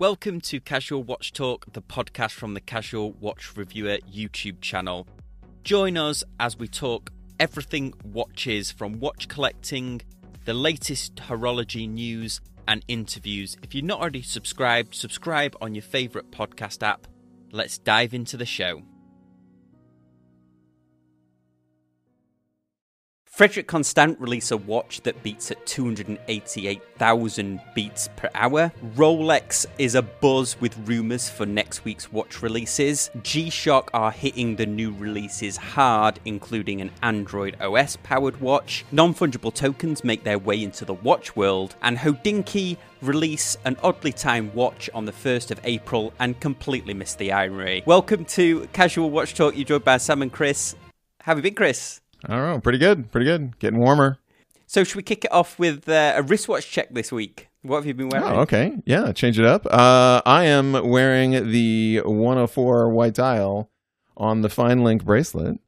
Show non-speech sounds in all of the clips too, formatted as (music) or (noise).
Welcome to Casual Watch Talk, the podcast from the Casual Watch Reviewer YouTube channel. Join us as we talk everything watches from watch collecting, the latest horology news, and interviews. If you're not already subscribed, subscribe on your favourite podcast app. Let's dive into the show. Frederique Constant release a watch that beats at 288,000 beats per hour. Rolex is a buzz with rumours for next week's watch releases. G Shock are hitting the new releases hard, including an Android OS powered watch. Non fungible tokens make their way into the watch world, and Hodinkee release an oddly timed watch on the 1st of April and completely miss the irony. Welcome to Casual Watch Talk. You're joined by Sam and Chris. How have you been, Chris? I don't know. Pretty good. Pretty good. Getting warmer. So, should we kick it off with uh, a wristwatch check this week? What have you been wearing? Oh, okay. Yeah, change it up. Uh, I am wearing the 104 white dial on the Fine Link bracelet.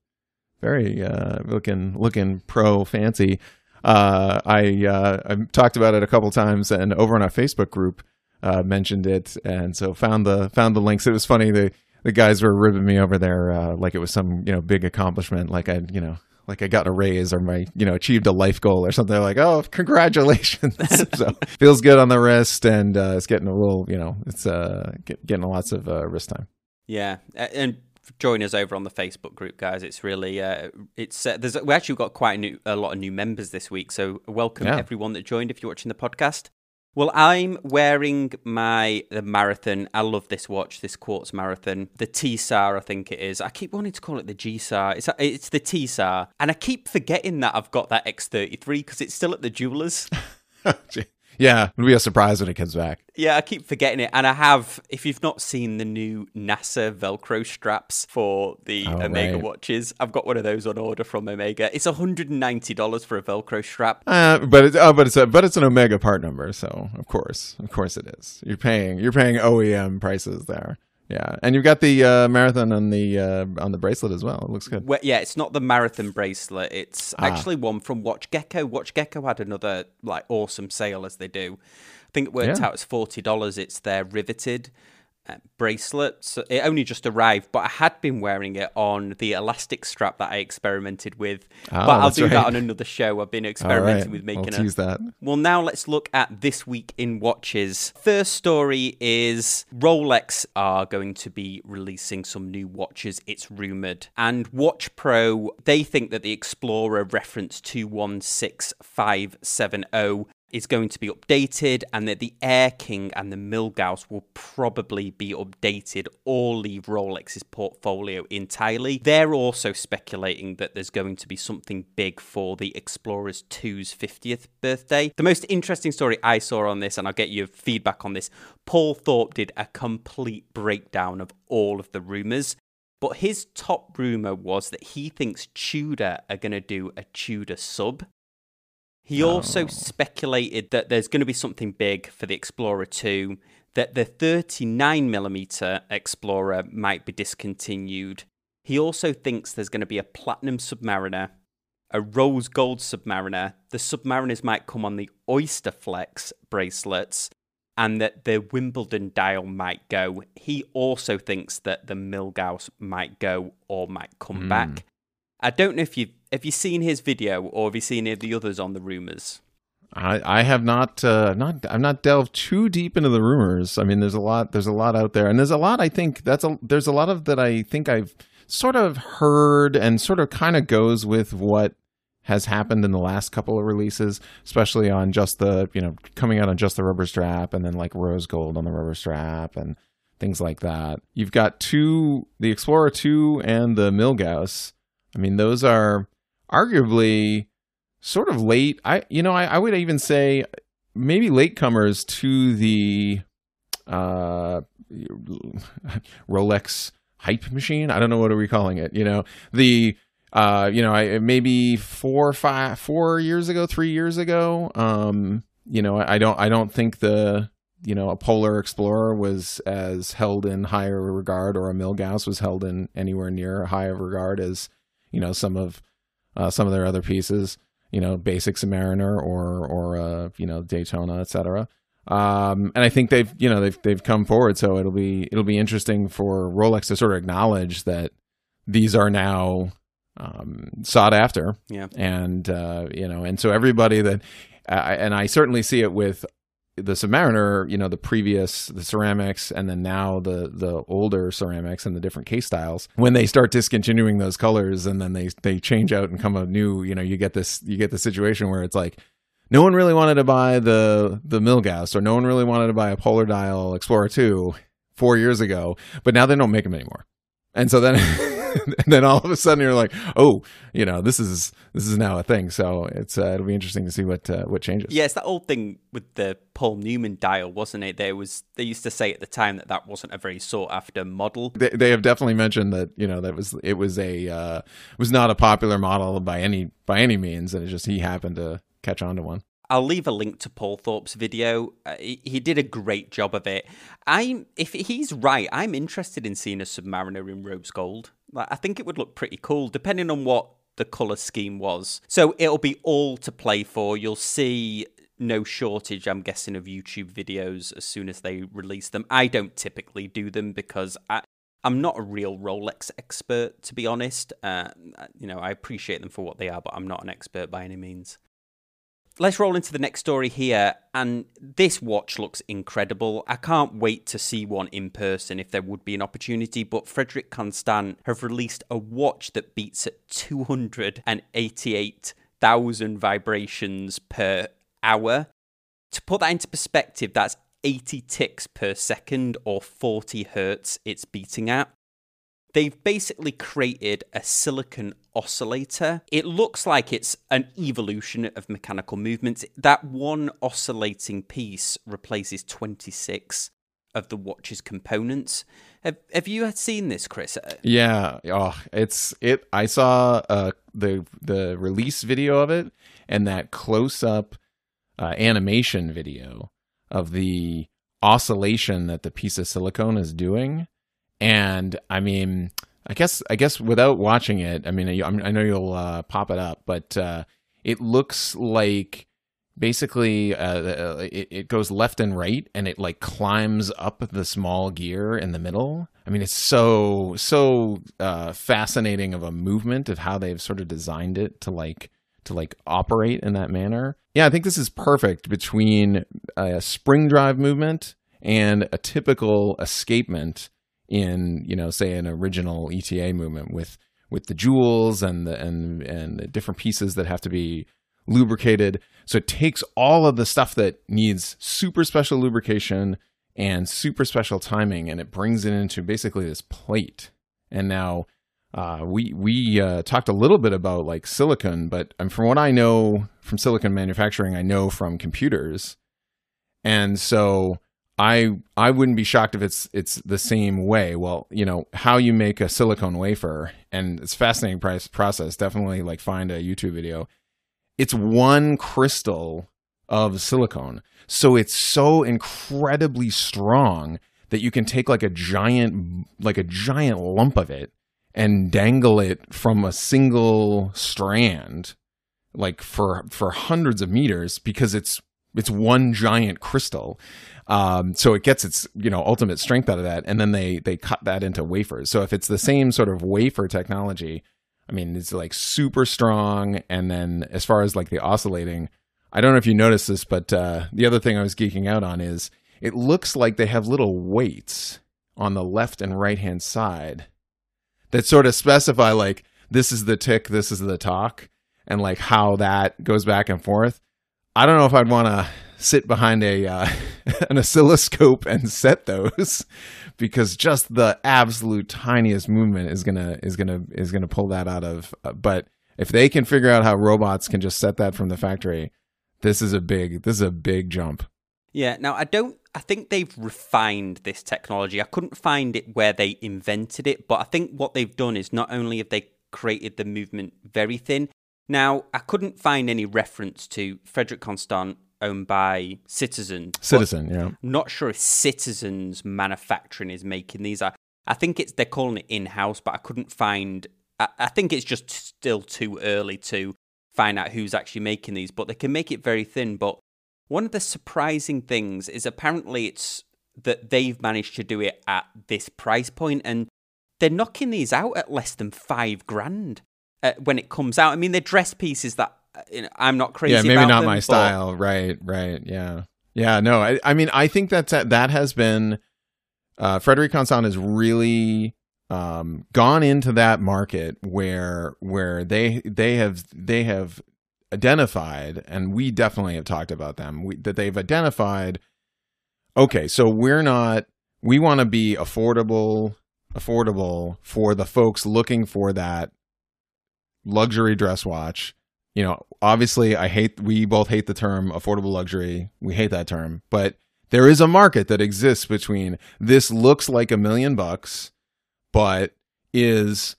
Very uh, looking looking pro fancy. Uh, I uh, I talked about it a couple times, and over on our Facebook group uh, mentioned it, and so found the found the links. It was funny. The the guys were ribbing me over there uh, like it was some you know big accomplishment, like I you know like I got a raise or my, you know, achieved a life goal or something. They're like, oh, congratulations. (laughs) (laughs) so feels good on the wrist and uh, it's getting a little, you know, it's uh, get, getting lots of uh, wrist time. Yeah. And join us over on the Facebook group, guys. It's really, uh, it's, uh, there's, we actually got quite a, new, a lot of new members this week. So welcome yeah. everyone that joined if you're watching the podcast. Well, I'm wearing my the marathon. I love this watch, this quartz marathon. The T-SAR, I think it is. I keep wanting to call it the G-SAR. It's it's the T-SAR, and I keep forgetting that I've got that X33 because it's still at the jewelers. (laughs) Yeah, it'll be a surprise when it comes back. Yeah, I keep forgetting it. And I have, if you've not seen the new NASA Velcro straps for the oh, Omega right. watches, I've got one of those on order from Omega. It's $190 for a Velcro strap. Uh, but it's, oh, but it's a, but it's an Omega part number, so of course, of course it is. You're paying you're paying OEM prices there. Yeah, and you've got the uh, marathon on the uh, on the bracelet as well. It looks good. Well, yeah, it's not the marathon bracelet. It's ah. actually one from Watch Gecko. Watch Gecko had another like awesome sale as they do. I think it worked yeah. out as forty dollars. It's their riveted Uh, bracelet. So it only just arrived, but I had been wearing it on the elastic strap that I experimented with. Oh, but I'll do right. that on another show. I've been experimenting right. with making we'll a. that. Well, now let's look at this week in watches. First story is Rolex are going to be releasing some new watches. It's rumored, and Watch Pro they think that the Explorer reference two one six five seven zero is going to be updated and that the Air King and the Milgauss will probably be updated or leave Rolex's portfolio entirely. They're also speculating that there's going to be something big for the Explorers 2's 50th birthday. The most interesting story I saw on this, and I'll get your feedback on this, Paul Thorpe did a complete breakdown of all of the rumours. But his top rumour was that he thinks Tudor are going to do a Tudor sub. He oh. also speculated that there's going to be something big for the Explorer 2, that the 39mm Explorer might be discontinued. He also thinks there's going to be a Platinum Submariner, a Rose Gold Submariner. The Submariners might come on the Oyster Flex bracelets, and that the Wimbledon dial might go. He also thinks that the Milgauss might go or might come mm. back. I don't know if you have you seen his video or have you seen any of the others on the rumors. I, I have not uh, not I've not delved too deep into the rumors. I mean, there's a lot there's a lot out there, and there's a lot I think that's a there's a lot of that I think I've sort of heard and sort of kind of goes with what has happened in the last couple of releases, especially on just the you know coming out on just the rubber strap, and then like rose gold on the rubber strap and things like that. You've got two the Explorer two and the Milgauss I mean, those are arguably sort of late. I, you know, I, I would even say maybe latecomers to the uh, Rolex hype machine. I don't know what are we calling it. You know, the uh, you know, I maybe four, five, four years ago, three years ago. Um, you know, I don't, I don't think the you know a Polar Explorer was as held in higher regard, or a Milgauss was held in anywhere near high of regard as you know some of uh, some of their other pieces, you know, Basic Submariner or or uh, you know Daytona, etc. Um, and I think they've you know they've they've come forward, so it'll be it'll be interesting for Rolex to sort of acknowledge that these are now um, sought after. Yeah. And uh, you know, and so everybody that, uh, and I certainly see it with the Submariner. You know, the previous the ceramics, and then now the the older ceramics and the different case styles. When they start discontinuing those colors, and then they they change out and come a new. You know, you get this you get the situation where it's like. No one really wanted to buy the the Milgauss, or no one really wanted to buy a Polar Dial Explorer 2 four years ago, but now they don't make them anymore. And so then (laughs) (laughs) and then all of a sudden you're like, oh, you know, this is this is now a thing. So it's uh, it'll be interesting to see what uh, what changes. Yeah, it's that old thing with the Paul Newman dial, wasn't it? There was they used to say at the time that that wasn't a very sought after model. They, they have definitely mentioned that you know that was it was a uh, was not a popular model by any by any means, and it just he happened to catch on to one. I'll leave a link to Paul Thorpe's video. Uh, he, he, did a great job of it. I'm if he's right, I'm interested in seeing a Submariner in rose gold. Like, I think it would look pretty cool, depending on what the color scheme was. So it'll be all to play for. You'll see no shortage, I'm guessing, of YouTube videos as soon as they release them. I don't typically do them because I, I'm not a real Rolex expert, to be honest. Uh, you know, I appreciate them for what they are, but I'm not an expert by any means let's roll into the next story here. And this watch looks incredible. I can't wait to see one in person if there would be an opportunity. But Frederique Constant have released a watch that beats at 288,000 vibrations per hour. To put that into perspective, that's 80 ticks per second or 40 hertz it's beating at they've basically created a silicon oscillator. It looks like it's an evolution of mechanical movements. That one oscillating piece replaces 26 of the watch's components. Have Have you seen this, Chris? Uh, yeah. Oh, it's it. I saw uh, the the release video of it and that close up uh, animation video of the oscillation that the piece of silicone is doing and I mean, I guess I guess without watching it, I mean, I, I know you'll uh, pop it up, but uh, it looks like basically uh, uh, it, it goes left and right, and it like climbs up the small gear in the middle. I mean, it's so so uh, fascinating of a movement of how they've sort of designed it to like to like operate in that manner. Yeah, I think this is perfect between a spring drive movement and a typical escapement in you know say an original ETA movement with with the jewels and the and and the different pieces that have to be lubricated. So it takes all of the stuff that needs super special lubrication and super special timing, and it brings it into basically this plate. And now uh, we we uh, talked a little bit about like silicon, but um, from what I know from silicon manufacturing, I know from computers, and so I I wouldn't be shocked if it's it's the same way. Well, you know how you make a silicone wafer, and it's fascinating process. Definitely like find a YouTube video. It's one crystal of silicone, so it's so incredibly strong that you can take like a giant like a giant lump of it and dangle it from a single strand like for for hundreds of meters because it's it's one giant crystal um, so it gets its you know ultimate strength out of that, and then they they cut that into wafers. So if it's the same sort of wafer technology, I mean it's like super strong. And then as far as like the oscillating, I don't know if you noticed this, but uh, the other thing I was geeking out on is it looks like they have little weights on the left and right hand side that sort of specify like this is the tick, this is the talk, and like how that goes back and forth. I don't know if I'd want to sit behind a uh, (laughs) an oscilloscope and set those (laughs) because just the absolute tiniest movement is gonna is gonna is gonna pull that out of. Uh, but if they can figure out how robots can just set that from the factory, this is a big this is a big jump. Yeah. Now I don't. I think they've refined this technology. I couldn't find it where they invented it, but I think what they've done is not only have they created the movement very thin. Now, I couldn't find any reference to Frederique Constant owned by Citizen. Citizen, yeah. Not sure if Citizen's manufacturing is making these. I, I think it's they're calling it in house, but I couldn't find. I, I think it's just still too early to find out who's actually making these. But they can make it very thin. But one of the surprising things is apparently it's that they've managed to do it at this price point and they're knocking these out at less than five grand uh, when it comes out. I mean, they're dress pieces that uh, you know, I'm not crazy. Yeah, maybe about not them, my but- style. Right, right. Yeah, yeah. No, I, I mean, I think that's that has been uh, Frederique Constant has really um, gone into that market where where they they have they have identified, and we definitely have talked about them we, that they've identified. Okay, so we're not. We want to be affordable, affordable for the folks looking for that luxury dress watch you know, obviously I hate we both hate the term affordable luxury. We hate that term, but there is a market that exists between this looks like a million bucks but is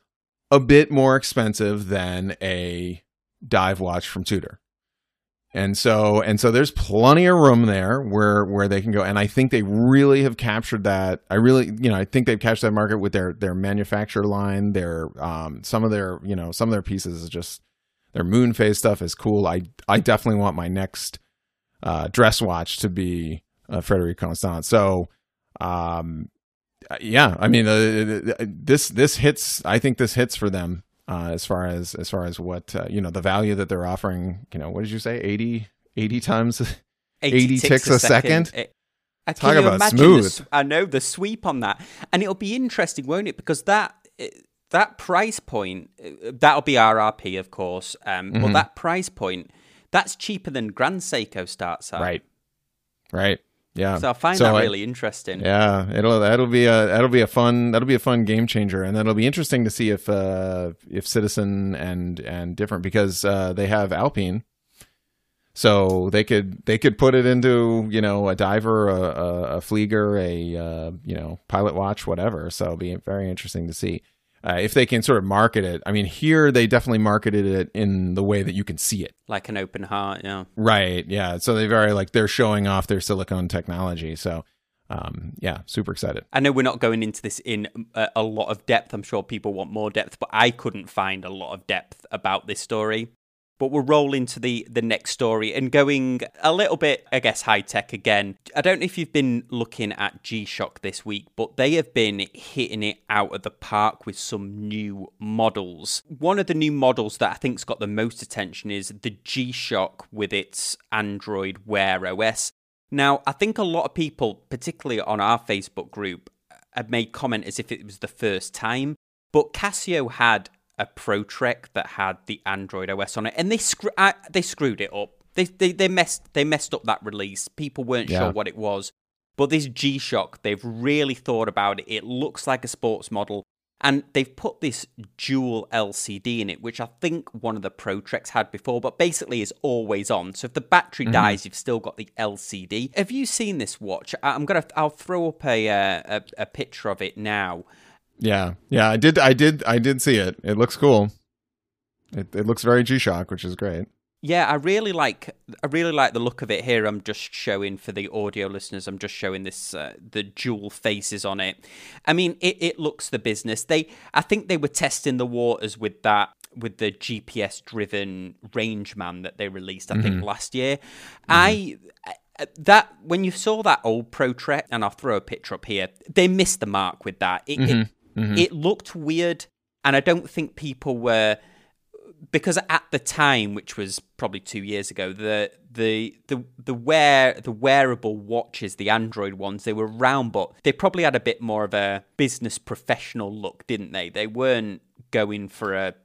a bit more expensive than a dive watch from Tudor. And so and so there's plenty of room there where where they can go and I think they really have captured that. I really, you know, I think they've captured that market with their their manufacturer line, their um some of their, you know, some of their pieces is just their moon phase stuff is cool. I I definitely want my next uh, dress watch to be uh, Frederique Constant. So, um, yeah, I mean, uh, this this hits. I think this hits for them uh, as far as as far as what uh, you know the value that they're offering. You know, what did you say? 80, 80 times. (laughs) 80 ticks a second? It- I Talk about imagine smooth. The, I know the sweep on that, and it'll be interesting, won't it? Because that that price point, uh, that'll be RRP, of course, um, Mm-hmm. but that price point, that's cheaper than Grand Seiko starts at. Right. Right. Yeah. So I find So that I- really interesting. Yeah, it'll that'll be a that'll be a fun that'll be a fun game changer, and that'll be interesting to see if uh, if Citizen and and different because uh, they have Alpina, so they could they could put it into you know a diver, a a, a Flieger, a uh, you know pilot watch, whatever. So it'll be very interesting to see. Uh, if they can sort of market it, I mean, here they definitely marketed it in the way that you can see it. Like an open heart, yeah. Right. Yeah. So they very like they're showing off their silicone technology. So, um, yeah, super excited. I know we're not going into this in a, a lot of depth. I'm sure people want more depth, but I couldn't find a lot of depth about this story. But we'll roll into the the next story and going a little bit, I guess, high tech again. I don't know if you've been looking at G Shock this week, but they have been hitting it out of the park with some new models. One of the new models that I think's got the most attention is the G Shock with its Android Wear OS. Now, I think a lot of people, particularly on our Facebook group, have made comment as if it was the first time. But Casio had a Pro Trek that had the Android OS on it, and they screw uh, they screwed it up. They, they they messed they messed up that release. People weren't Yeah. sure what it was. But this G Shock, they've really thought about it. It looks like a sports model. And they've put this dual LCD in it, which I think one of the Pro Treks had before, but basically is always on. So if the battery dies, you've still got the LCD. Have you seen this watch? I- I'm gonna, I'll throw up a uh, a, a picture of it now. Yeah. Yeah. I did. I did. I did see it. It looks cool. It, it looks very G Shock, which is great. Yeah, I really like I really like the look of it here. I'm just showing for the audio listeners. I'm just showing this uh, the dual faces on it. I mean, it, it looks the business. They I think they were testing the waters with that with the GPS driven Rangeman that they released. I think last year. I uh, that when you saw that old Pro Trek, and I'll throw a picture up here. They missed the mark with that. It it, Mm-hmm. it looked weird, and I don't think people were because at the time, which was probably two years ago, the the the the wear the wearable watches, the Android ones, they were round, but they probably had a bit more of a business professional look, didn't they? They weren't going for a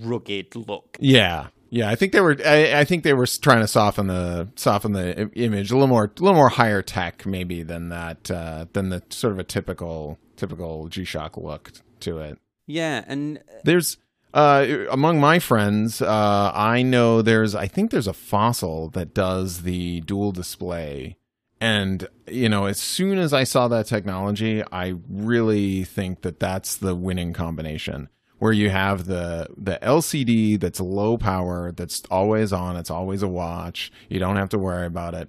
rugged look. Yeah. Yeah. I think they were. I, I think they were trying to soften the soften the image a little more, a little more higher tech maybe than that uh, than the sort of a typical typical G Shock look to it. Yeah, and There's uh, among my friends, uh, I know there's I think there's a fossil that does the dual display. And you know, as soon as I saw that technology, I really think that that's the winning combination where you have the the LCD that's low power, that's always on, it's always a watch. You don't have to worry about it.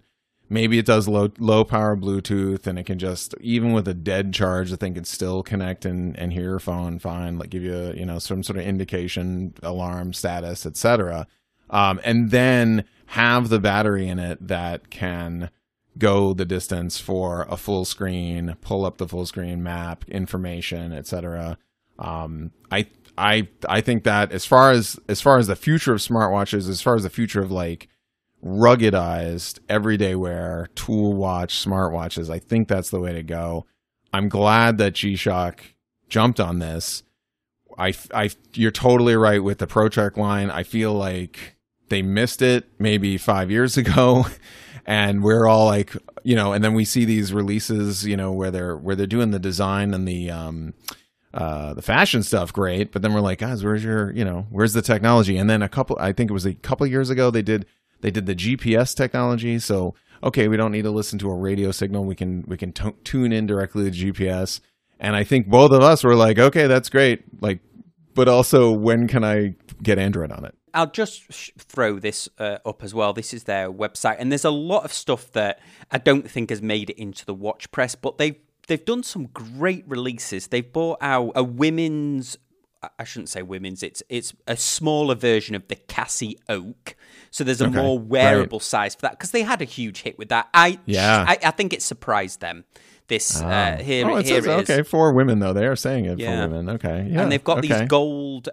Maybe it does low low power Bluetooth, and it can just even with a dead charge, the thing can still connect and, and hear your phone fine, like give you you know some sort of indication, alarm status, etc. um, and then have the battery in it that can go the distance for a full screen, pull up the full screen map, information, etc. Um, I I I think that as far as as far as the future of smartwatches, as far as the future of like ruggedized everyday wear tool watch smartwatches, I think that's the way to go. I'm glad that G-Shock jumped on this. I, I, you're totally right with the ProTrek line. I feel like they missed it maybe five years (laughs) ago, and we're all like, you know, and then we see these releases, you know, where they're where they're doing the design and the um, uh, the fashion stuff great, but then we're like, guys, where's your, you know, where's the technology? And then a couple, I think it was a couple years ago, they did they did the GPS technology. So okay, we don't need to listen to a radio signal. We can we can t- tune in directly to GPS. And I think both of us were like, okay, that's great. Like, but also, when can I get Android on it? I'll just sh- throw this uh, up as well. This is their website, and there's a lot of stuff that I don't think has made it into the watch press, but they've they've done some great releases. They've brought out a women's I shouldn't say women's. It's it's a smaller version of the Casio Oak. So there's a okay, more wearable right. size for that because they had a huge hit with that. I yeah. I, I think it surprised them. This uh, uh, here, oh, it here says, it okay for women though. They are saying it yeah. for women. Okay, yeah. And they've got okay. these gold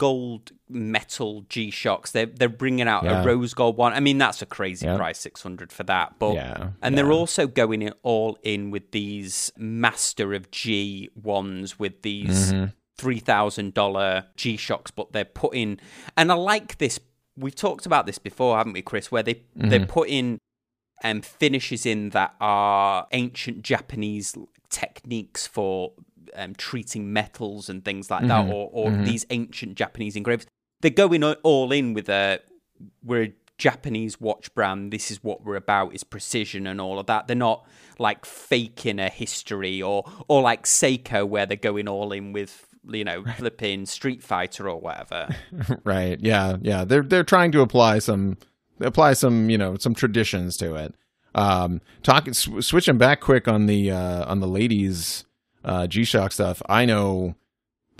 gold metal G Shocks. They're they're bringing out yeah. a rose gold one. I mean, that's a crazy yep. price, six hundred for that. But yeah, and yeah. they're also going in all in with these Master of G ones with these. Mm-hmm. $3,000 G Shocks, but they're putting, and I like this. We've talked about this before, haven't we, Chris? Where they, mm-hmm. they're putting um, finishes in that are ancient Japanese techniques for um, treating metals and things like mm-hmm. that, or, or mm-hmm. these ancient Japanese engravings. They're going all in with a we're a Japanese watch brand. This is what we're about: is precision and all of that. They're not like faking a history or or like Seiko, where they're going all in with you know, flipping Street Fighter or whatever. (laughs) right. Yeah. Yeah. They're they're trying to apply some apply some you know some traditions to it. Um, talking sw- switching back quick on the uh, on the ladies uh, G Shock stuff. I know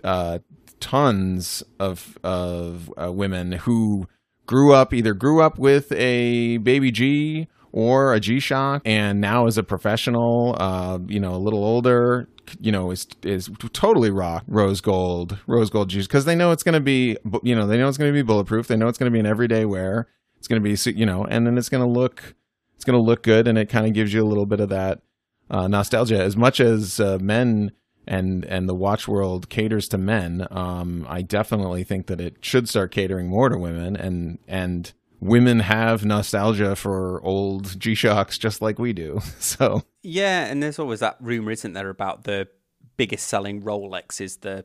uh, tons of of uh, women who grew up either grew up with a baby G or a G Shock, and now as a professional, uh, you know, a little older, you know is is totally rock rose gold rose gold juice because they know it's going to be you know they know it's going to be bulletproof they know it's going to be an everyday wear it's going to be you know and then it's going to look it's going to look good and it kind of gives you a little bit of that uh, nostalgia as much as uh, men and and the watch world caters to men um, i definitely think that it should start catering more to women and and women have nostalgia for old G Shocks just like we do. (laughs) So yeah, and there's always that rumor, isn't there, about the biggest selling Rolex is the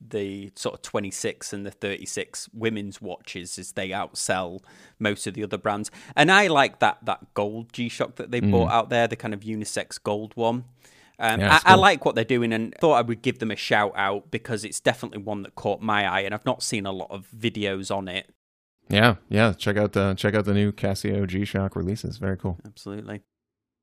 the sort of 26 and the 36 women's watches as they outsell most of the other brands. And I like that that gold G Shock that they mm. brought out there, the kind of unisex gold one. Um, yeah, I, cool. I, like what they're doing and thought I would give them a shout out because it's definitely one that caught my eye and I've not seen a lot of videos on it. Yeah, yeah. Check out the check out the new Casio G Shock releases. Very cool. Absolutely.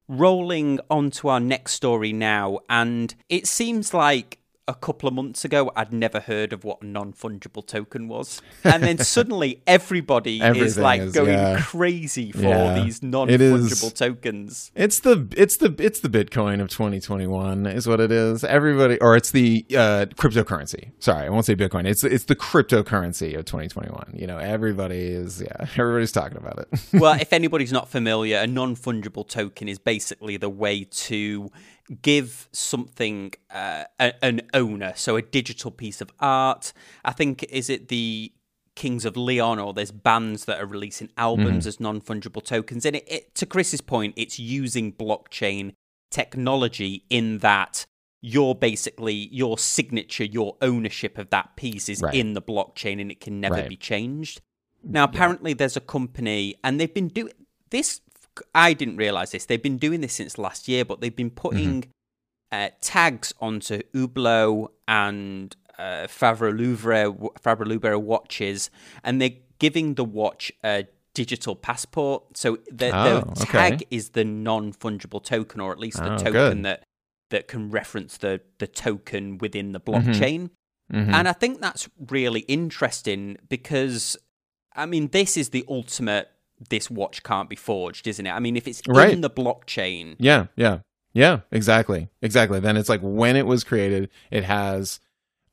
Rolling on to our next story now, and it seems like a couple of months ago, I'd never heard of what a non fungible token was. And then (laughs) suddenly everybody is like is, going yeah. crazy for yeah. these non fungible tokens. It's the it's the it's the Bitcoin of 2021 is what it is. Everybody or it's the uh, cryptocurrency. Sorry, I won't say Bitcoin. It's it's the cryptocurrency of 2021. You know, everybody is yeah, (laughs) everybody's talking about it. well, if (laughs) anybody's not familiar, a non fungible token is basically the way to give something uh, a, an owner, so a digital piece of art. I think is it the Kings of Leon or there's bands that are releasing albums mm. as non fungible tokens. And it, it, to Chris's point, it's using blockchain technology in that your basically your signature, your ownership of that piece is right. in the blockchain and it can never right. be changed. Now, apparently, yeah. there's a company, and they've been doing this I didn't realize this. They've been doing this since last year, but they've been putting mm-hmm. uh, tags onto Hublot and uh, Favre Louvre, Fabre Louvre watches, and they're giving the watch a digital passport. So the, oh, the tag okay. is the non fungible token, or at least the oh, token good. that that can reference the the token within the mm-hmm. blockchain. Mm-hmm. Mm-hmm. And I think that's really interesting because I mean, this is the ultimate. This watch can't be forged, isn't it? I mean, if it's Right. in the blockchain, Yeah, yeah, yeah. Exactly, exactly. Then it's like when it was created, it has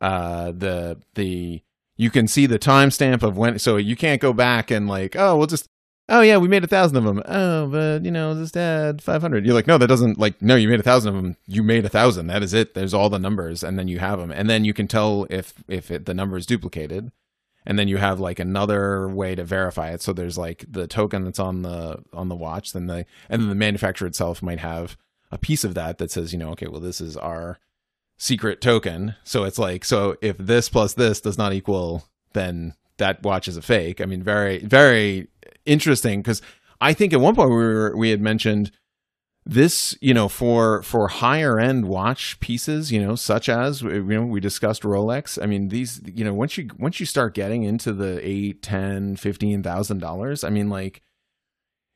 uh, the the you can see the timestamp of when. So you can't go back and like, oh, we'll just. Oh yeah, we made a thousand of them. Oh, but you know, just add five hundred. You're like, no, that doesn't like. No, you made a thousand of them. You made a thousand. That is it. There's all the numbers, and then you have them, and then you can tell if if it, the number is duplicated, and then you have like another way to verify it. So there's like the token that's on the on the watch, then the and then the manufacturer itself might have a piece of that that says, you know, okay, well, this is our secret token. So it's like, so if this plus this does not equal, then that watch is a fake. I mean, very, very interesting because I think at one point we were, we had mentioned this, you know, for for higher end watch pieces, you know, such as you know we discussed Rolex. I mean, these, you know, once you once you start getting into the eight, ten, fifteen thousand dollars, I mean, like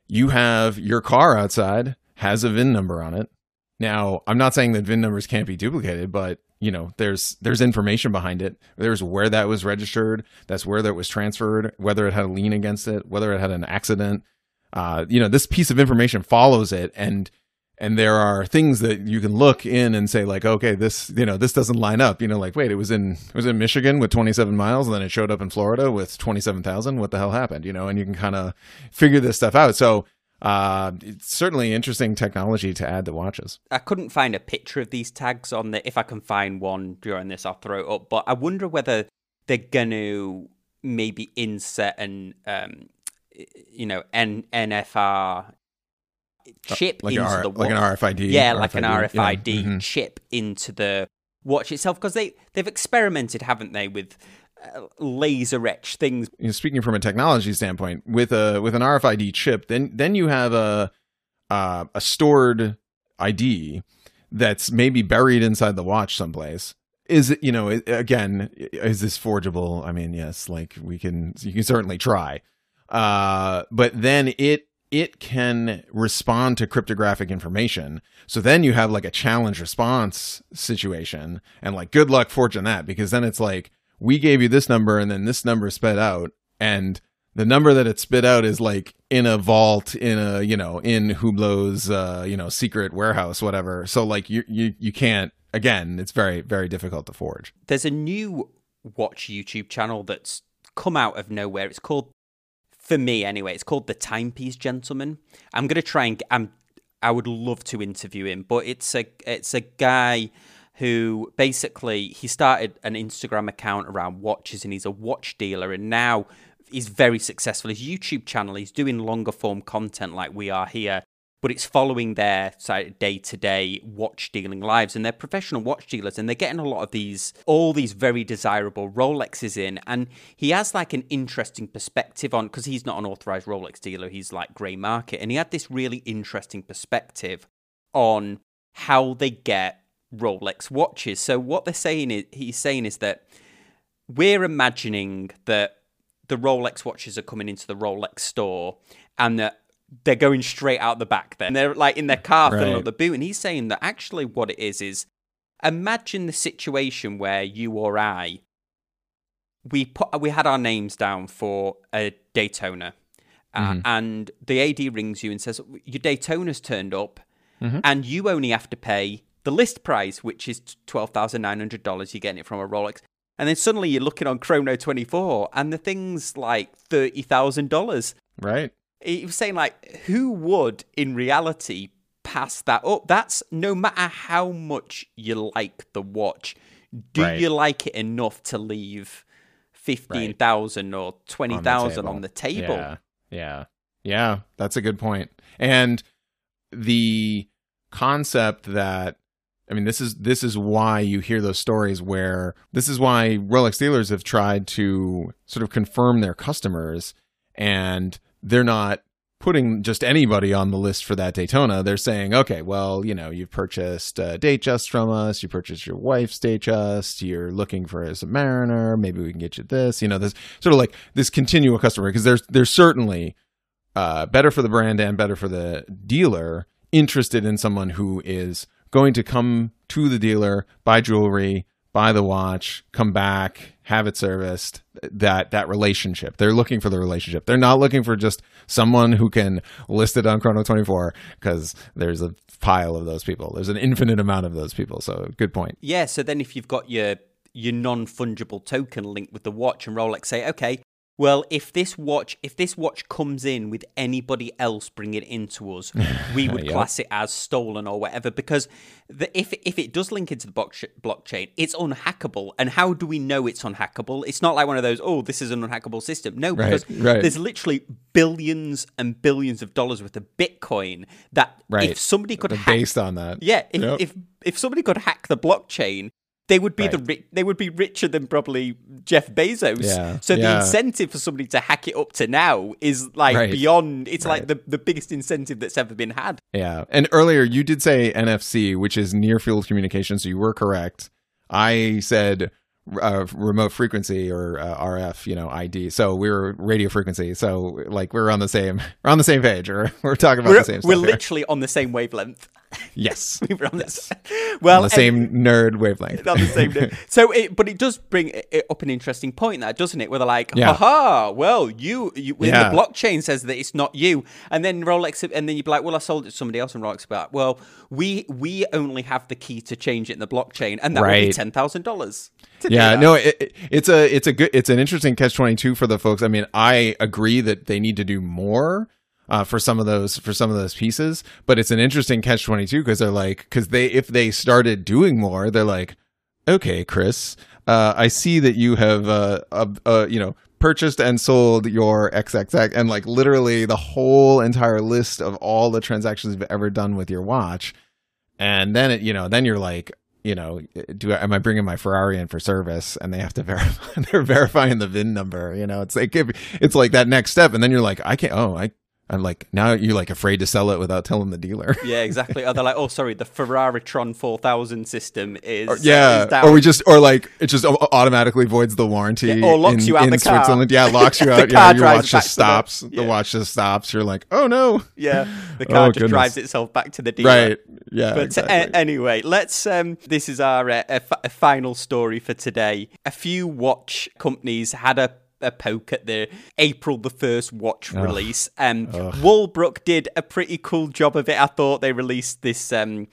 you have your car outside has a VIN number on it. Now, I'm not saying that VIN numbers can't be duplicated, but you know, there's there's information behind it. There's where that was registered. That's where that was transferred. Whether it had a lien against it. Whether it had an accident. Uh, you know, this piece of information follows it, and and there are things that you can look in and say like, okay, this you know this doesn't line up. You know, like wait, it was in it was in Michigan with 27 miles, and then it showed up in Florida with 27,000. What the hell happened? You know, and you can kind of figure this stuff out. So uh, it's certainly interesting technology to add to watches. I couldn't find a picture of these tags on the. If I can find one during this, I'll throw it up. But I wonder whether they're going to maybe insert an, um, you know, N- NFR chip like, into R- the like an. RFID. yeah, like an RFID, yeah. RFID Mhm. chip into the watch itself because they they've experimented, haven't they, with uh, laser etched things. you know, speaking from a technology standpoint, with a with an RFID chip, then then you have a uh, a stored ID that's maybe buried inside the watch someplace. Is it you know again is this forgeable? I mean, yes, like we can you can certainly try, uh, but then it it can respond to cryptographic information. So then you have like a challenge response situation, and like good luck fortune that because then it's like we gave you this number and then this number spit out and the number that it spit out is like in a vault in a you know in Hublot's uh you know secret warehouse whatever so like you you you can't again it's very very difficult to forge There's a new watch YouTube channel that's come out of nowhere. It's called, for me anyway, it's called the Timepiece Gentleman. I'm gonna try and I'm I would love to interview him, but it's a it's a guy who basically he started an Instagram account around watches and he's a watch dealer and now he's very successful. His YouTube channel, he's doing longer form content like we are here, but it's following their day to day watch dealing lives. And they're professional watch dealers and they're getting a lot of these, all these very desirable Rolexes in. And he has like an interesting perspective on, because he's not an authorized Rolex dealer, he's like grey market. And he had this really interesting perspective on how they get Rolex watches. So what they're saying is he's saying is that we're imagining that the Rolex watches are coming into the Rolex store and that they're going straight out the back then. They're like in their car filling Right. up the boot. And he's saying that actually what it is is imagine the situation where you or I we put we had our names down for a Daytona. Uh, and the AD rings you and says your Daytona's turned up and you only have to pay the list price, which is twelve thousand nine hundred dollars. You're getting it from a Rolex, and then suddenly you're looking on Chrono twenty four, and the thing's like thirty thousand dollars. right He was saying like, who would in reality pass that up? That's no matter how much you like the watch, do Right. you like it enough to leave fifteen thousand or twenty thousand on the table? yeah yeah yeah that's a good point and the concept that I mean, this is this is why you hear those stories where this is why Rolex dealers have tried to sort of confirm their customers, and they're not putting just anybody on the list for that Daytona. They're saying, okay, well, you know, you've purchased a Datejust from us, you purchased your wife's Datejust, you're looking for a Submariner, maybe we can get you this. You know, this sort of like this continual customer because there's there's certainly uh, better for the brand and better for the dealer interested in someone who is going to come to the dealer, buy jewelry, buy the watch, come back, have it serviced. That that relationship. They're looking for the relationship. They're not looking for just someone who can list it on Chrono 24 because there's a pile of those people. There's an infinite amount of those people. So good point. Yeah, so then if you've got your your non-fungible token linked with the watch and Rolex say, okay, well, if this watch if this watch comes in with anybody else bringing it into us, (laughs) we would class it as stolen or whatever. Because the, if if it does link into the block- blockchain, it's unhackable. And how do we know it's unhackable? It's not like one of those, oh, this is an unhackable system. No, Right, because right. there's literally billions and billions of dollars worth of Bitcoin that Right. if somebody could hack based on that. yeah, if, Yep. if if somebody could hack the blockchain, they would be the Right. ri- they would be richer than probably Jeff Bezos. Yeah, So the yeah. incentive for somebody to hack it up to now is like Right. beyond. It's like the the biggest incentive that's ever been had. Yeah. And earlier you did say NFC, which is near field communication, so you were correct. I said uh, remote frequency or uh, RF, you know, ID. So we were radio frequency. So like we're on the same we're on the same page or (laughs) we're talking about We're, the same we're stuff. here. literally on the same wavelength. (laughs) yes. (laughs) We were on this. Well, On the same nerd wavelength. on the same day. So, it, but it does bring it- up an interesting point, there, doesn't it? Where they're like, Yeah. "Aha! Well, you, you Yeah. the blockchain says that it's not you," and then Rolex, and then you'd be like, "Well, I sold it to somebody else," and Rolex like, "Well, we we only have the key to change it in the blockchain, and that would be ten thousand dollars." Yeah no it, it- it's a it's a good it's an interesting catch 22 for the folks. I mean i agree that they need to do more uh, for some of those for some of those pieces but it's an interesting catch 22 because they're like because they if they started doing more they're like okay chris uh, i see that you have uh, uh, uh you know purchased and sold your xxx and like literally the whole entire list of all the transactions you've ever done with your watch. And then it you know then you're like you know do am i bringing my ferrari in for service? And they have to (laughs) verify they're verifying the vin number you know? It's like it's like that next step. And then you're like i can't oh i i'm like now you're like afraid to sell it without telling the dealer (laughs) Yeah, exactly. Or they're like, "Oh, sorry, the Ferraritron four thousand system is Or- yeah is down." or we just or like it just automatically voids the warranty Yeah, or locks in, you out in the car. switzerland yeah locks you (laughs) out yeah car your watch just to the- stops the watch just stops you're like oh no yeah, the (laughs) car Oh, just goodness. drives itself back to the dealer. right yeah But exactly. a- anyway, let's. Um, this is our uh, a, a final story for today. A few watch companies had a, a poke at the April the first watch release. Um, Walbrook did a pretty cool job of it. I thought they released this. Um,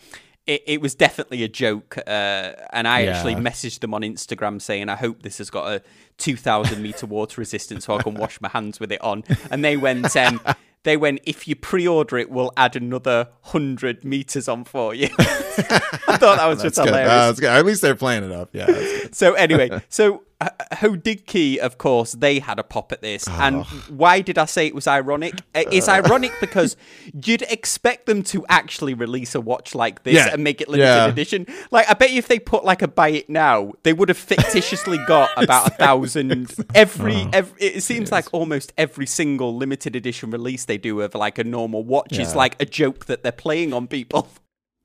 it, it was definitely a joke, uh, and I Yeah. actually messaged them on Instagram saying, "I hope this has got a 2,000 meter water resistance, so I can wash my hands with it on." And they went. Um, (laughs) they went, if you pre-order it, we'll add another hundred meters on for you. (laughs) I thought that was just hilarious. Uh. At least they're playing it up. Yeah. So anyway, so uh, Hodinkee, of course, they had a pop at this, and why did I say it was ironic? Uh, It's ironic because (laughs) you'd expect them to actually release a watch like this Yeah. and make it limited Yeah. edition. Like, I bet you if they put like a buy it now, they would have fictitiously (laughs) got about a thousand every. every it seems like almost every single limited edition release they do of like a normal watch is like a joke that they're playing on people.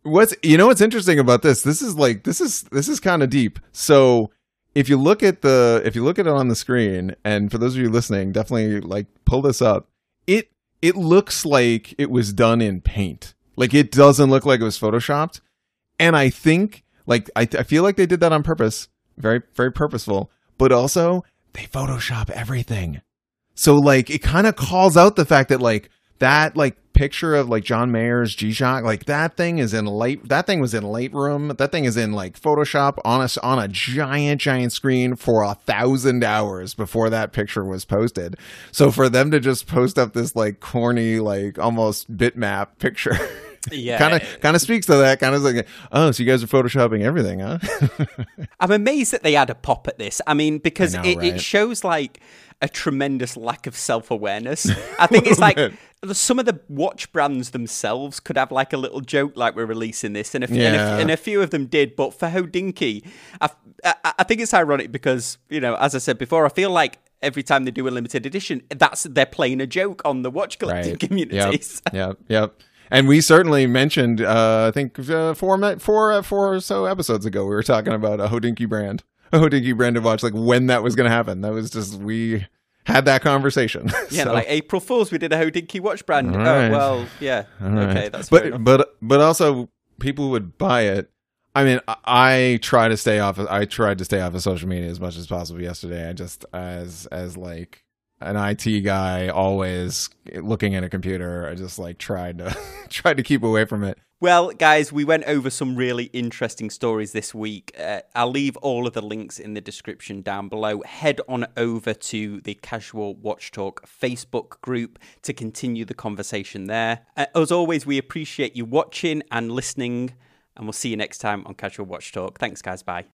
What's you know what's interesting about this? This is like this is this is kind of deep. So if you look at the if you look at it on the screen, and for those of you listening, definitely like pull this up. It it looks like it was done in paint. Like it doesn't look like it was photoshopped. And I think like I, I feel like they did that on purpose. Very very purposeful. But also they photoshop everything. So like it kind of calls out the fact that like that like picture of like John Mayer's G-Shock, like that thing is in light that thing was in Lightroom. That thing is in like Photoshop on a on a giant giant screen for a thousand hours before that picture was posted. So for them to just post up this like corny like almost bitmap picture. (laughs) Yeah. kind of kind of speaks to that kind of like oh so you guys are photoshopping everything huh (laughs) I'm amazed that they had a pop at this. I mean, because I know, it, it shows like a tremendous lack of self awareness. I think it's (laughs) like bit. Some of the watch brands themselves could have like a little joke, like we're releasing this, and a, few, and, a, and a few of them did. But for Hodinkee, I, I, I think it's ironic because you know, as I said before, I feel like. Every time they do a limited edition, that's they're playing a joke on the watch collecting Yep. communities. Yep. Yep. And we certainly mentioned, uh, I think uh, four, four, uh, four or so episodes ago, we were talking about a Hodinkee brand, a Hodinkee branded watch, like when that was going to happen. That was just we had that conversation. (laughs) Yeah, So- like April Fools, we did a Hodinkee watch brand. All Oh well, yeah, All right. okay, that's but but but also people would buy it. I mean, I, I try to stay off. Of, I tried to stay off of social media as much as possible yesterday. I just as as like an IT guy, always looking at a computer. I just like tried to (laughs) tried to keep away from it. Well, guys, we went over some really interesting stories this week. Uh, I'll leave all of the links in the description down below. Head on over to the Casual Watch Talk Facebook group to continue the conversation there. Uh, as always, we appreciate you watching and listening, and we'll see you next time on Casual Watch Talk. Thanks, guys. Bye.